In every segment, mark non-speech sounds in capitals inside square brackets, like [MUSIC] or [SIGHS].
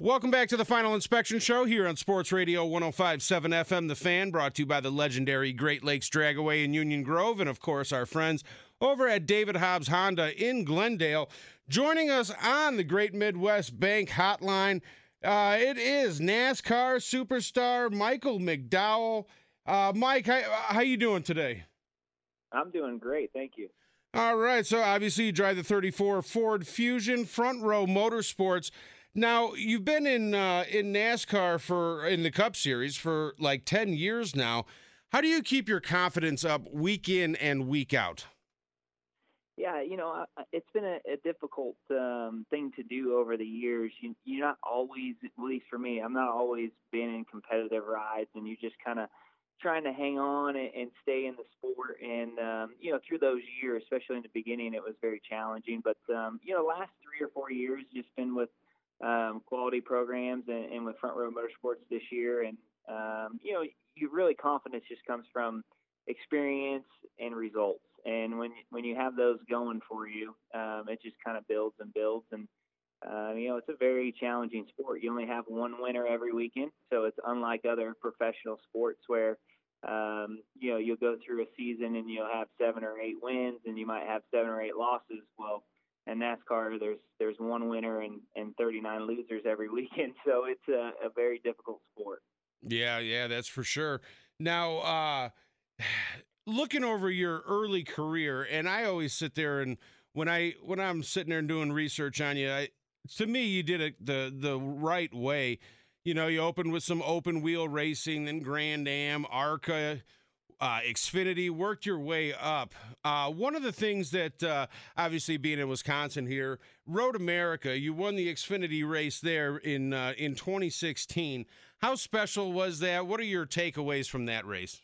Welcome back to the Final Inspection Show here on Sports Radio 1057 FM The Fan, brought to you by the legendary Great Lakes Dragaway in Union Grove, and of course, our friends over at David Hobbs Honda in Glendale. Joining us on the Great Midwest Bank Hotline, uh, it is NASCAR superstar Michael McDowell. Uh, Mike, how, how you doing today? I'm doing great, thank you. All right, so obviously you drive the 34 Ford Fusion Front Row Motorsports. Now you've been in uh, in NASCAR for in the Cup Series for like ten years now. How do you keep your confidence up week in and week out? Yeah, you know, it's been a, a difficult um, thing to do over the years. You, you're not always, at least for me, I'm not always been in competitive rides, and you just kind of trying to hang on and, and stay in the sport. And um, you know, through those years, especially in the beginning, it was very challenging. But um, you know, last three or four years, just been with um, quality programs and, and, with Front Row Motorsports this year, and um, you know, you really confidence just comes from experience and results. And when when you have those going for you, um, it just kind of builds and builds. And uh, you know, it's a very challenging sport. You only have one winner every weekend, so it's unlike other professional sports where um, you know you'll go through a season and you'll have seven or eight wins, and you might have seven or eight losses. Well, in NASCAR, there's there's one winner and, and 39 losers every [LAUGHS] weekend, so it's a, a very difficult sport. Yeah, yeah, that's for sure. Now, uh, [SIGHS] looking over your early career, and I always sit there and when I when I'm sitting there and doing research on you, I, to me, you did it the the right way. You know, you opened with some open wheel racing, then Grand Am, ARCA, uh, Xfinity, worked your way up. Uh, one of the things that, uh, obviously, being in Wisconsin here, Road America, you won the Xfinity race there in uh, in 2016. How special was that? What are your takeaways from that race?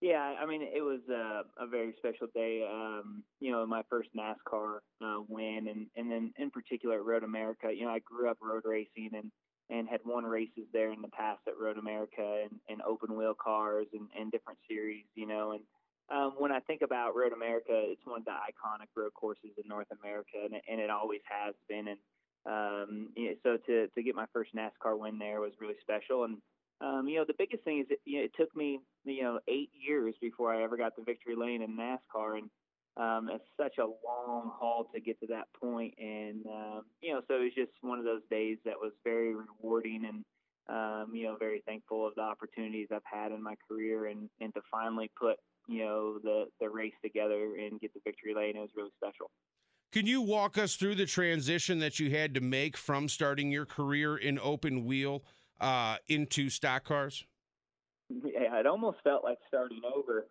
Yeah, I mean, it was a, a very special day. Um, you know, my first NASCAR uh, win, and and then in particular at Road America. You know, I grew up road racing and and had won races there in the past at Road America and, and open wheel cars and, and different series. You know, and um, when I think about Road America, it's one of the iconic road courses in North America, and, and it always has been. And um, you know, so to to get my first NASCAR win there was really special. And um, you know, the biggest thing is that, you know, it took me, you know, eight years before I ever got to victory lane in NASCAR, and um, it's such a long haul to get to that. And um, you know, so it was just one of those days that was very rewarding, and um, you know, very thankful of the opportunities I've had in my career, and and to finally put you know the the race together and get the victory lane. It was really special. Can you walk us through the transition that you had to make from starting your career in open wheel? uh, into stock cars? Yeah, it almost felt like starting over.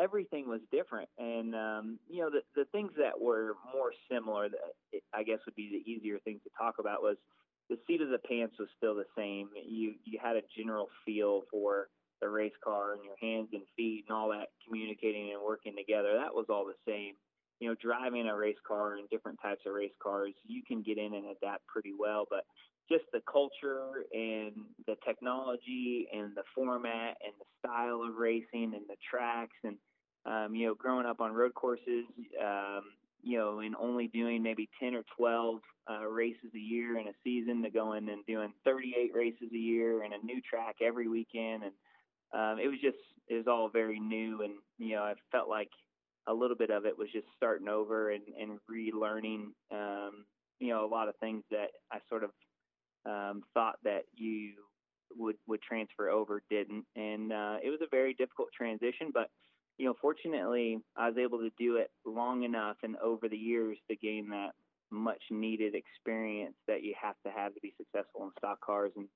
Everything was different, and um, you know the the things that were more similar, that I guess would be the easier things to talk about was the seat of the pants was still the same. You you had a general feel for the race car and your hands and feet and all that communicating and working together. That was all the same. You know, driving a race car and different types of race cars, you can get in and adapt pretty well. But just the culture and the technology and the format and the style of racing and the tracks and um, you know growing up on road courses um, you know and only doing maybe 10 or 12 uh, races a year in a season to going and doing 38 races a year and a new track every weekend and um, it was just it was all very new and you know I felt like a little bit of it was just starting over and, and relearning um, you know a lot of things that I sort of um, thought that you would would transfer over didn't, and uh, it was a very difficult transition. But you know, fortunately, I was able to do it long enough and over the years to gain that much needed experience that you have to have to be successful in stock cars. And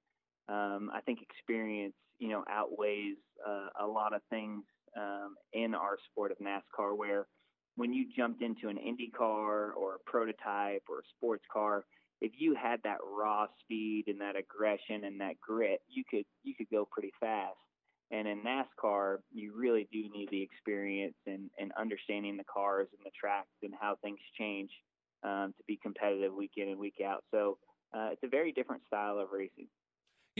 um, I think experience, you know, outweighs uh, a lot of things um, in our sport of NASCAR. Where when you jumped into an Indy car or a prototype or a sports car, if you had that raw speed and that aggression and that grit, you could you could go pretty fast. And in NASCAR, you really do need the experience and, and understanding the cars and the tracks and how things change um, to be competitive week in and week out. So uh, it's a very different style of racing.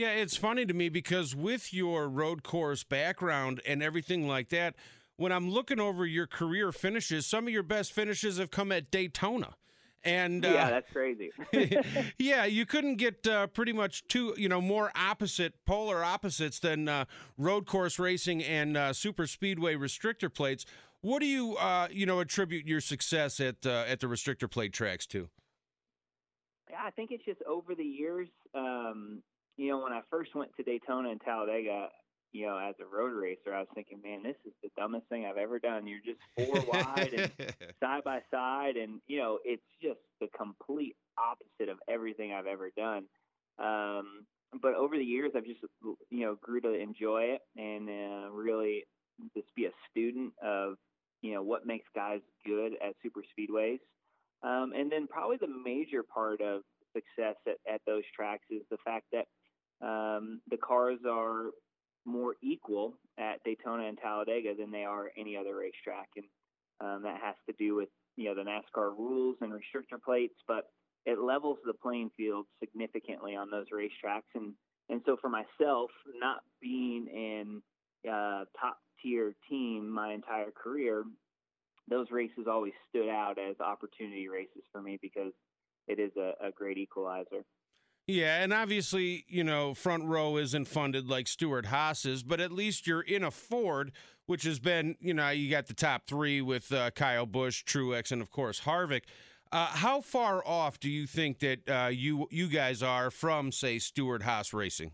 Yeah, it's funny to me because with your road course background and everything like that, when I'm looking over your career finishes, some of your best finishes have come at Daytona. And yeah, uh, that's crazy. [LAUGHS] [LAUGHS] yeah, you couldn't get uh, pretty much two, you know, more opposite, polar opposites than uh, road course racing and uh, super speedway restrictor plates. What do you, uh, you know, attribute your success at uh, at the restrictor plate tracks to? Yeah, I think it's just over the years. Um, you know, when I first went to Daytona and Talladega, you know, as a road racer, I was thinking, man, this is the dumbest thing I've ever done. You're just four [LAUGHS] wide and side by side, and you know, it's just the complete opposite of everything I've ever done. Um, but over the years, I've just you know grew to enjoy it and uh, really just be a student of you know what makes guys good at super speedways. Um, and then probably the major part of success at, at those tracks is the fact that um, the cars are more equal at Daytona and Talladega than they are any other racetrack, and um, that has to do with you know the NASCAR rules and restrictor plates, but it levels the playing field significantly on those racetracks, and and so for myself, not being in uh, top tier team my entire career, those races always stood out as opportunity races for me because it is a, a great equalizer. Yeah, and obviously, you know, front row isn't funded like Stewart-Haas's, but at least you're in a Ford, which has been, you know, you got the top three with uh, Kyle Busch, Truex, and of course Harvick. Uh, how far off do you think that uh, you you guys are from, say, Stewart-Haas Racing?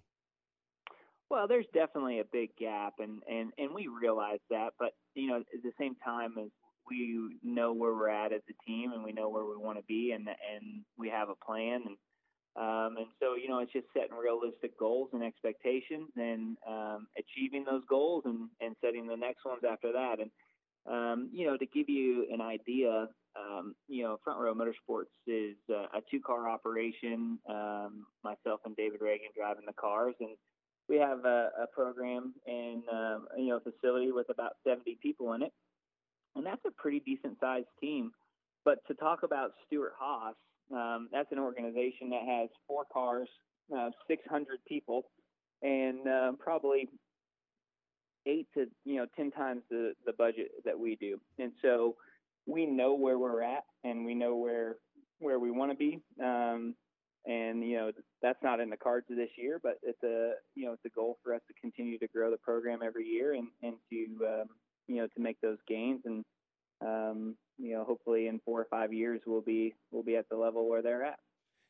Well, there's definitely a big gap, and, and, and we realize that. But you know, at the same time as we know where we're at as a team, and we know where we want to be, and and we have a plan, and um, and so, you know, it's just setting realistic goals and expectations and um, achieving those goals and, and setting the next ones after that. And, um, you know, to give you an idea, um, you know, Front Row Motorsports is uh, a two car operation. Um, myself and David Ragan driving the cars. And we have a, a program and, um, you know, facility with about 70 people in it. And that's a pretty decent sized team. But to talk about Stewart-Haas, um, that's an organization that has four cars, uh, 600 people, and uh, probably eight to you know ten times the the budget that we do. And so we know where we're at, and we know where where we want to be. Um, and you know that's not in the cards of this year, but it's a you know it's a goal for us to continue to grow the program every year and and to um, you know to make those gains and um, you know, hopefully in four or five years we'll be we'll be at the level where they're at.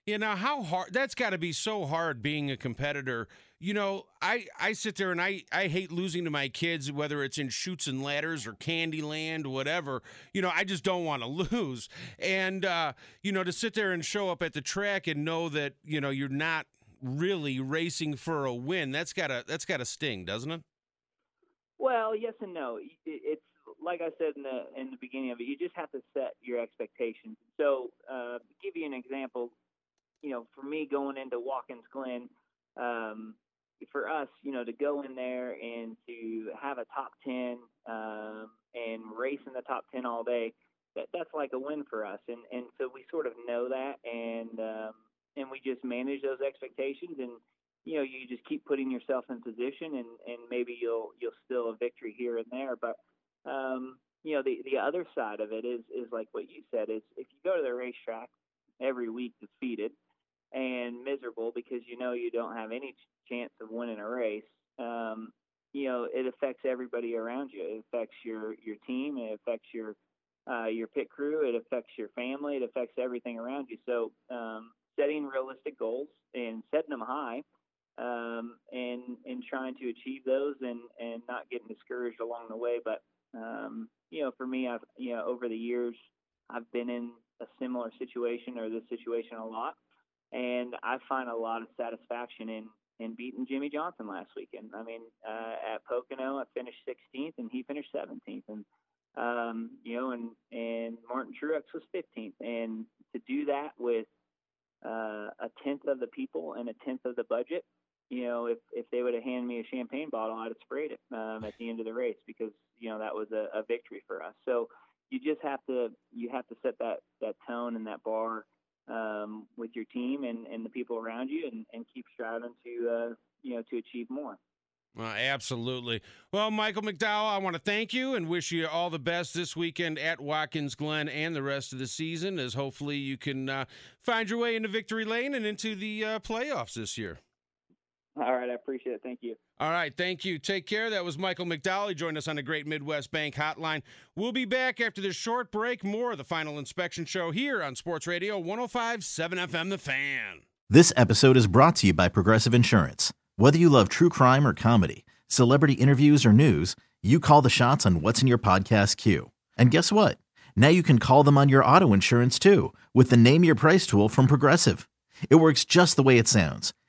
You know how hard that's got to be so hard being a competitor. You know, I I sit there and I I hate losing to my kids whether it's in Chutes and Ladders or Candyland whatever. You know, I just don't want to [LAUGHS] lose. And uh, you know, to sit there and show up at the track and know that, you know, you're not really racing for a win. That's got to that's got to sting, doesn't it? Well, yes and no. It's like I said in the in the beginning of it, you just have to set your expectations. So, uh, give you an example. You know, for me going into Watkins Glen, um, for us, you know, to go in there and to have a top ten um, and race in the top ten all day, that that's like a win for us. And and so we sort of know that, and um, and we just manage those expectations and you know you just keep putting yourself in position and and maybe you'll you'll still a victory here and there but um, you know, the the other side of it is is like what you said is if you go to the racetrack every week defeated and miserable because you know you don't have any chance of winning a race, um, you know, it affects everybody around you. It affects your your team. It affects your uh, your pit crew. It affects your family. It affects everything around you. So um, setting realistic goals and setting them high um, and and trying to achieve those and and not getting discouraged along the way. But um, you know, for me, I've you know over the years I've been in a similar situation or this situation a lot, and I find a lot of satisfaction in in beating Jimmie Johnson last weekend. I mean, uh, at Pocono, I finished 16th and he finished 17th, and um, you know, and and Martin Truex was 15th, and to do that with uh, a tenth of the people and a tenth of the budget, you know, if if they would have handed me a champagne bottle, I'd have sprayed it um, at the end of the race because you know that was a, a victory for us. So you just have to you have to set that that tone and that bar um, with your team and, and the people around you, and, and keep striving to uh, you know to achieve more. Uh, absolutely. Well, Michael McDowell, I want to thank you and wish you all the best this weekend at Watkins Glen and the rest of the season, as hopefully you can uh, find your way into victory lane and into the uh, playoffs this year. All right, I appreciate it. Thank you. All right, thank you. Take care. That was Michael McDowell. He joined us on the Great Midwest Bank Hotline. We'll be back after this short break. More of the Final Inspection Show here on Sports Radio 1057 FM The Fan. This episode is brought to you by Progressive Insurance. Whether you love true crime or comedy, celebrity interviews or news, you call the shots on what's in your podcast queue. And guess what? Now you can call them on your auto insurance too with the Name Your Price tool from Progressive. It works just the way it sounds.